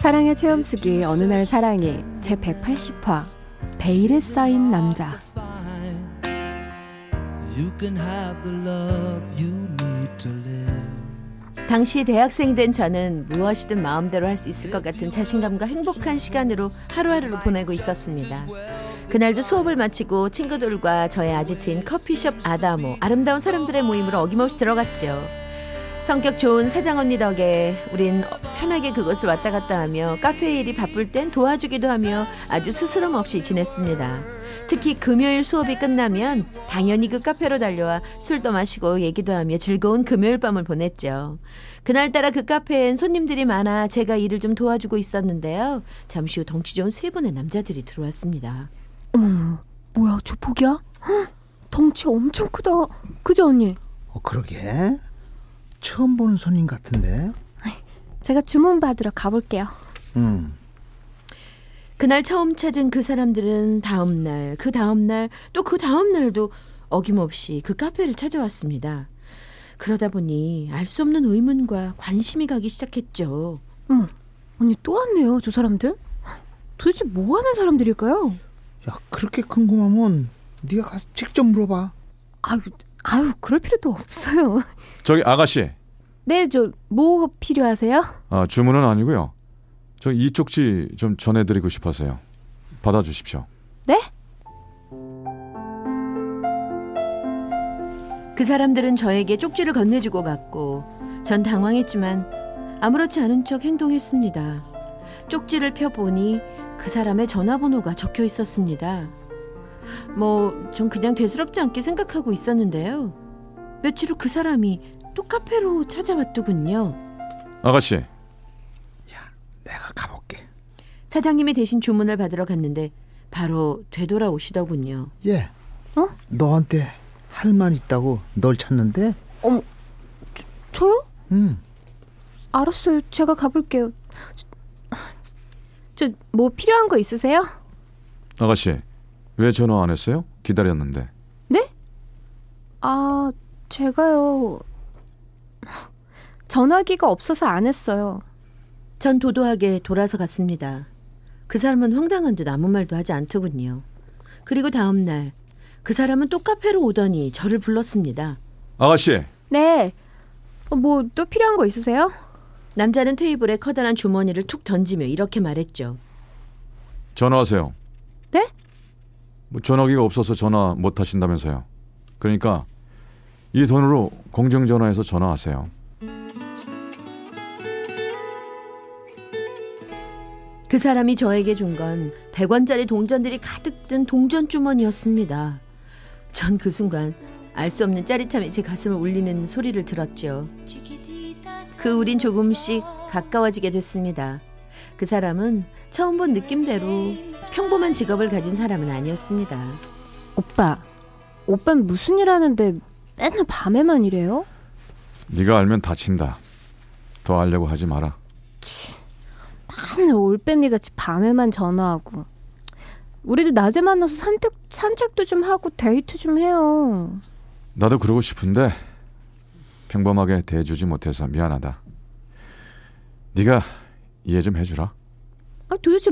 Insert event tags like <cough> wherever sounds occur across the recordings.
사랑의 체험수기 어느 날 사랑이 제 180화 베일에 쌓인 남자 당시 대학생이 된 저는 무엇이든 마음대로 할 수 있을 것 같은 자신감과 행복한 시간으로 하루하루를 보내고 있었습니다. 그날도 수업을 마치고 친구들과 저의 아지트인 커피숍 아다모 아름다운 사람들의 모임으로 어김없이 들어갔죠. 성격 좋은 사장 언니 덕에 우린 편하게 그곳을 왔다 갔다 하며 카페 일이 바쁠 땐 도와주기도 하며 아주 스스럼 없이 지냈습니다. 특히 금요일 수업이 끝나면 당연히 그 카페로 달려와 술도 마시고 얘기도 하며 즐거운 금요일 밤을 보냈죠. 그날따라 그 카페엔 손님들이 많아 제가 일을 좀 도와주고 있었는데요. 잠시 후 덩치 좋은 세 분의 남자들이 들어왔습니다. 어머 뭐야 조폭이야? 헉, 덩치 엄청 크다 그죠 언니? 어, 그러게. 처음 보는 손님 같은데. 제가 주문 받으러 가볼게요 음. 그날 처음 찾은 그 사람들은 다음 날, 그 다음 날, 또 그 다음 날도 어김없이 그 카페를 찾아왔습니다. 그러다 보니 알 수 없는 의문과 관심이 가기 시작했죠. 어머 언니 또 왔네요 저 사람들 도대체 뭐 하는 사람들일까요? 야, 그렇게 궁금하면 네가 가서 직접 물어봐. 아유 아유 그럴 필요도 없어요 저기 아가씨 네 저 뭐 필요하세요? 아, 주문은 아니고요. 저 이 쪽지 좀 전해드리고 싶어서요. 받아주십시오. 네? 그 사람들은 저에게 쪽지를 건네주고 갔고 전 당황했지만 아무렇지 않은 척 행동했습니다. 쪽지를 펴보니 그 사람의 전화번호가 적혀 있었습니다. 뭐 전 그냥 대수롭지 않게 생각하고 있었는데요. 며칠 후 그 사람이 또 카페로 찾아왔더군요. 아가씨 내가 가볼게. 사장님이 대신 주문을 받으러 갔는데 바로 되돌아오시더군요. 예. 어? 너한테 할 말 있다고 널 찾는데. 저요? 음. 알았어요 제가 가볼게요 저 뭐 필요한 거 있으세요? 아가씨 왜 전화 안 했어요? 기다렸는데. 아 제가요 전화기가 없어서 안 했어요 전 도도하게 돌아서 갔습니다. 그 사람은 황당한 듯 아무 말도 하지 않더군요. 그리고 다음 날 그 사람은 또 카페로 오더니 저를 불렀습니다. 아가씨 네. 뭐 또 필요한 거 있으세요? 남자는 테이블에 커다란 주머니를 툭 던지며 이렇게 말했죠. 전화하세요. 네? 뭐 전화기가 없어서 전화 못 하신다면서요. 그러니까 이 돈으로 공중전화해서 전화하세요. 그 사람이 저에게 준 건 100원짜리 동전들이 가득 든 동전 주머니였습니다. 전 그 순간 알 수 없는 짜릿함이 제 가슴을 울리는 소리를 들었죠. 그 우린 조금씩 가까워지게 됐습니다. 그 사람은 처음 본 느낌대로 평범한 직업을 가진 사람은 아니었습니다. 오빠. 오빠는 무슨 일 하는데 맨날 밤에만 일해요? 네가 알면 다친다. 더 알려고 하지 마라. 맨날 올빼미 같이 밤에만 전화하고. 우리도 낮에 만나서 산책 산책도 좀 하고 데이트 좀 해요. 나도 그러고 싶은데 평범하게 대해주지 못해서 미안하다. 네가 이해 좀 해주라. 아 도대체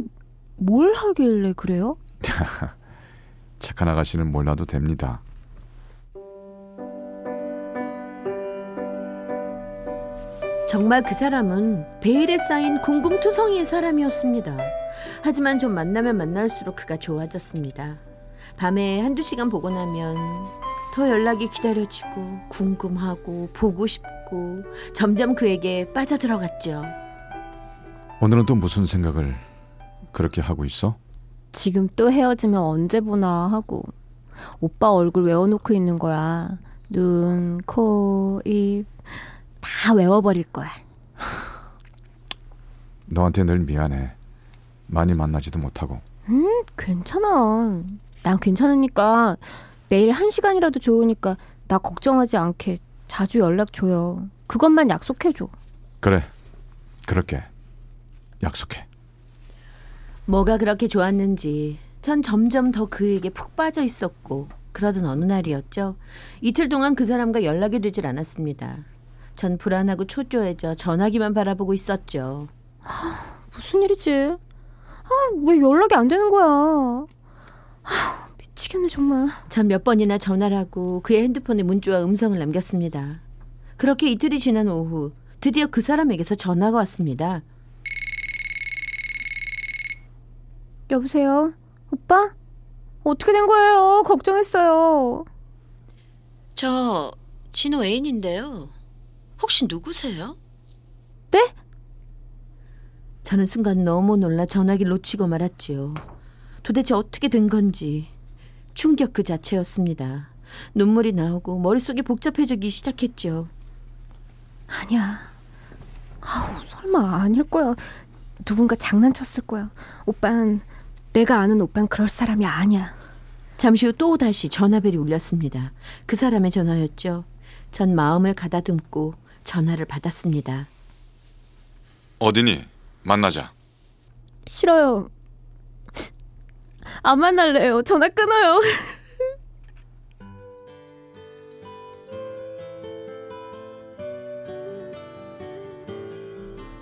뭘 하길래 그래요? <laughs> 착한 아가씨는 몰라도 됩니다. 정말 그 사람은 베일에 쌓인 궁금투성이의 사람이었습니다. 하지만 좀 만나면 만날수록 그가 좋아졌습니다. 밤에 한두 시간 보고 나면 더 연락이 기다려지고 궁금하고 보고 싶고 점점 그에게 빠져들어갔죠. 오늘은 또 무슨 생각을 그렇게 하고 있어? 지금 또 헤어지면 언제 보나 하고 오빠 얼굴 외워놓고 있는 거야. 눈, 코, 입 다 외워버릴 거야. <laughs> 너한테 늘 미안해. 많이 만나지도 못하고. 음, 괜찮아. 난 괜찮으니까 매일 한 시간이라도 좋으니까 나 걱정하지 않게 자주 연락 줘요. 그것만 약속해 줘. 그래. 그렇게 약속해. 뭐가 그렇게 좋았는지 전 점점 더 그에게 푹 빠져 있었고 그러던 어느 날이었죠. 이틀 동안 그 사람과 연락이 되질 않았습니다. 전 불안하고 초조해져 전화기만 바라보고 있었죠. 무슨 일이지? 아, 왜 연락이 안 되는 거야? 아, 미치겠네, 정말. 전 몇 번이나 전화를 하고 그의 핸드폰에 문자와 음성을 남겼습니다. 그렇게 이틀이 지난 오후 드디어 그 사람에게서 전화가 왔습니다. 여보세요? 오빠? 어떻게 된 거예요? 걱정했어요. 저 진호 애인인데요. 혹시 누구세요? 네? 저는 순간 너무 놀라 전화기를 놓치고 말았지요. 도대체 어떻게 된 건지 충격 그 자체였습니다. 눈물이 나오고 머릿속이 복잡해지기 시작했죠. 아니야. 아우, 설마 아닐 거야. 누군가 장난쳤을 거야. 오빤, 내가 아는 오빤 그럴 사람이 아니야. 잠시 후 또 다시 전화벨이 울렸습니다. 그 사람의 전화였죠. 전 마음을 가다듬고 전화를 받았습니다. 어디니? 만나자. 싫어요. 안 만날래요. 전화 끊어요. <laughs>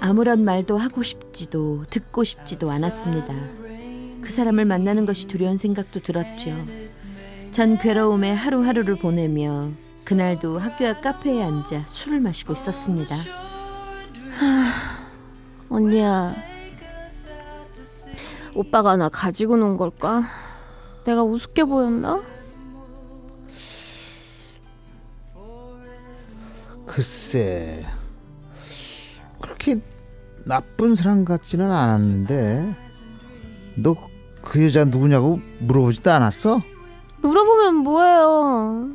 아무런 말도 하고 싶지도 듣고 싶지도 않았습니다. 그 사람을 만나는 것이 두려운 생각도 들었죠. 전 괴로움에 하루하루를 보내며 그날도 학교 앞 카페에 앉아 술을 마시고 있었습니다. 언니야. 오빠가 나 가지고 논 걸까? 내가 우습게 보였나? 글쎄 그렇게 나쁜 사람 같지는 않았는데 너 그 여자 누구냐고 물어보지도 않았어? 물어보면 뭐예요?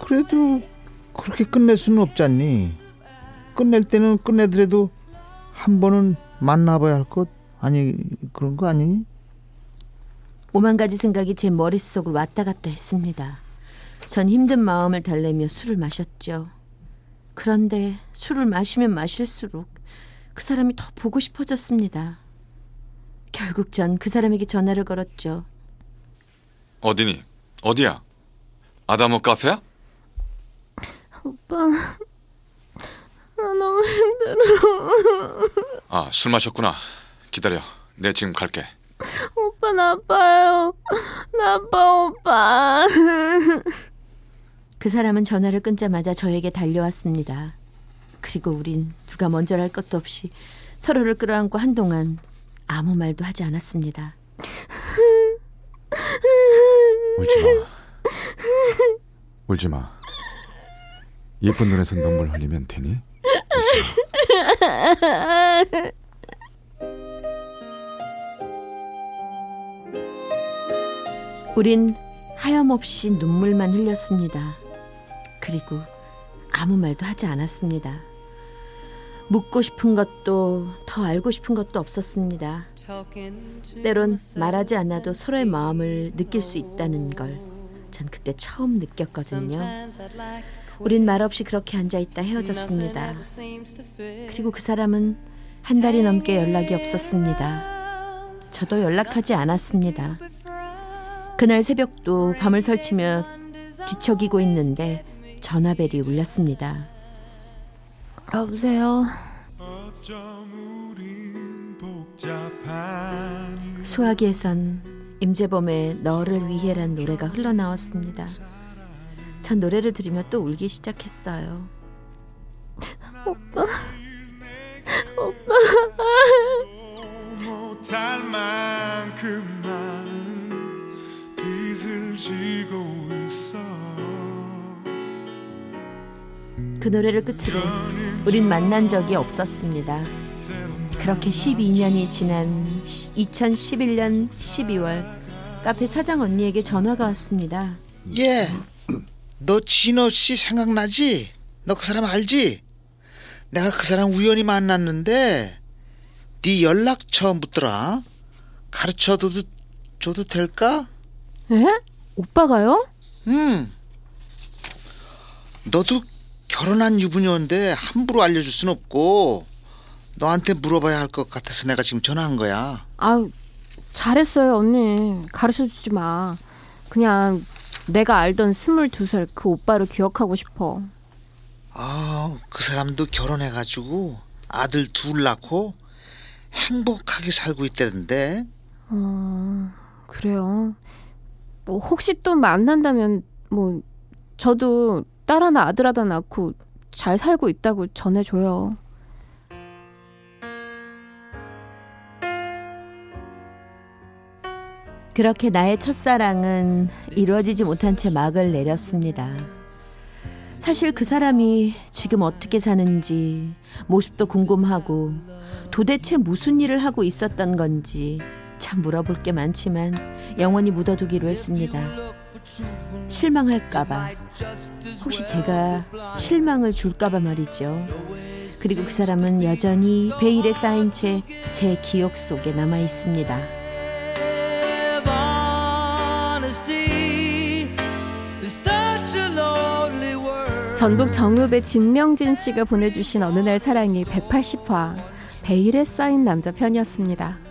그래도 그렇게 끝낼 수는 없잖니. 끝낼 때는 끝내더라도 한 번은 만나봐야 할 것 아니 그런 거 아니니? 오만 가지 생각이 제 머릿속을 왔다 갔다 했습니다. 전 힘든 마음을 달래며 술을 마셨죠. 그런데 술을 마시면 마실수록 그 사람이 더 보고 싶어졌습니다. 결국 전 그 사람에게 전화를 걸었죠. 어디니? 어디야? 아다모 카페야? 오빠. 아, 너무 힘들어. 아, 술 마셨구나. 기다려. 내 지금 갈게. 오빠 나빠요. 나빠 오빠. 그 사람은 전화를 끊자마자 저에게 달려왔습니다. 그리고 우린 누가 먼저랄 것도 없이 서로를 끌어안고 한동안 아무 말도 하지 않았습니다. 울지 마. 울지 마. 예쁜 눈에서 눈물 흘리면 되니? 우린 하염없이 눈물만 흘렸습니다. 그리고 아무 말도 하지 않았습니다. 묻고 싶은 것도 더 알고 싶은 것도 없었습니다. 때론 말하지 않아도 서로의 마음을 느낄 수 있다는 걸 전 그때 처음 느꼈거든요. 우린 말없이 그렇게 앉아 있다 헤어졌습니다. 그리고 그 사람은 한 달이 넘게 연락이 없었습니다. 저도 연락하지 않았습니다. 그날 새벽도 밤을 설치며 뒤척이고 있는데 전화벨이 울렸습니다. 여보세요. 수화기에선 임재범의 너를 위해란 노래가 흘러나왔습니다. 전 노래를 들으며 또 울기 시작했어요. 못할 만큼 많은 빚을 지고 있어 그 노래를 끝으로 우린 만난 적이 없었습니다. 그렇게 12년이 지난 2011년 12월 카페 사장 언니에게 전화가 왔습니다. 예. 너 진호 씨 생각나지? 너 그 사람 알지? 내가 그 사람 우연히 만났는데 네 연락 처음 붙더라. 가르쳐도 줘도 될까? 에? 오빠가요? 응. 너도 결혼한 유부녀인데 함부로 알려줄 순 없고 너한테 물어봐야 할 것 같아서 내가 지금 전화한 거야. 아 잘했어요 언니 가르쳐 주지 마 그냥 내가 알던 스물두 살그 오빠를 기억하고 싶어. 아, 그 사람도 결혼해가지고 아들 둘 낳고 행복하게 살고 있다던데. 어 그래요? 뭐 혹시 또 만난다면 뭐 저도 딸 하나 아들 하나 낳고 잘 살고 있다고 전해줘요 그렇게 나의 첫사랑은 이루어지지 못한 채 막을 내렸습니다. 사실 그 사람이 지금 어떻게 사는지 모습도 궁금하고 도대체 무슨 일을 하고 있었던 건지 참 물어볼 게 많지만 영원히 묻어두기로 했습니다. 실망할까봐 혹시 제가 실망을 줄까봐 말이죠. 그리고 그 사람은 여전히 베일에 쌓인 채 제 기억 속에 남아 있습니다. 전북 정읍의 진명진 씨가 보내주신 어느 날 사랑이 180화 베일에 쌓인 남자 편이었습니다.